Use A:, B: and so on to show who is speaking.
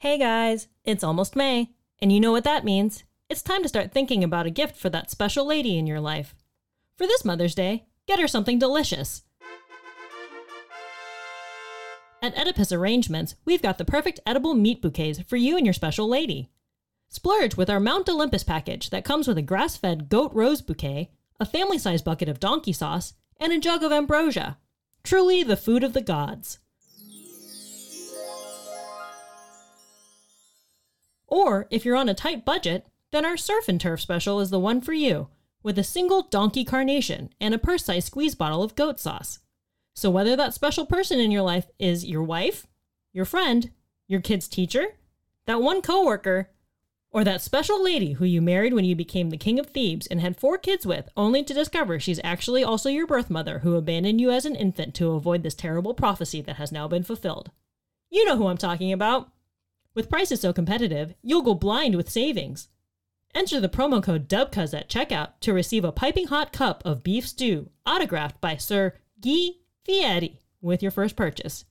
A: Hey guys, it's almost May, and you know what that means. It's time to start thinking about a gift for that special lady in your life. For this Mother's Day, get her something delicious. At Oedipus Arrangements, we've got the perfect edible meat bouquets for you and your special lady. Splurge with our Mount Olympus package that comes with a grass fed goat rose bouquet, a family sized bucket of donkey sauce, and a jug of ambrosia. Truly the food of the gods. Or, if you're on a tight budget, then our Surf and Turf special is the one for you, with a single donkey carnation and a purse sized squeeze bottle of goat sauce. So, whether that special person in your life is your wife, your friend, your kid's teacher, that one coworker, or that special lady who you married when you became the king of Thebes and had four kids with, only to discover she's actually also your birth mother who abandoned you as an infant to avoid this terrible prophecy that has now been fulfilled. You know who I'm talking about. With prices so competitive, you'll go blind with savings. Enter the promo code DUBCUZ at checkout to receive a piping hot cup of beef stew autographed by Sir Guy Fieri with your first purchase.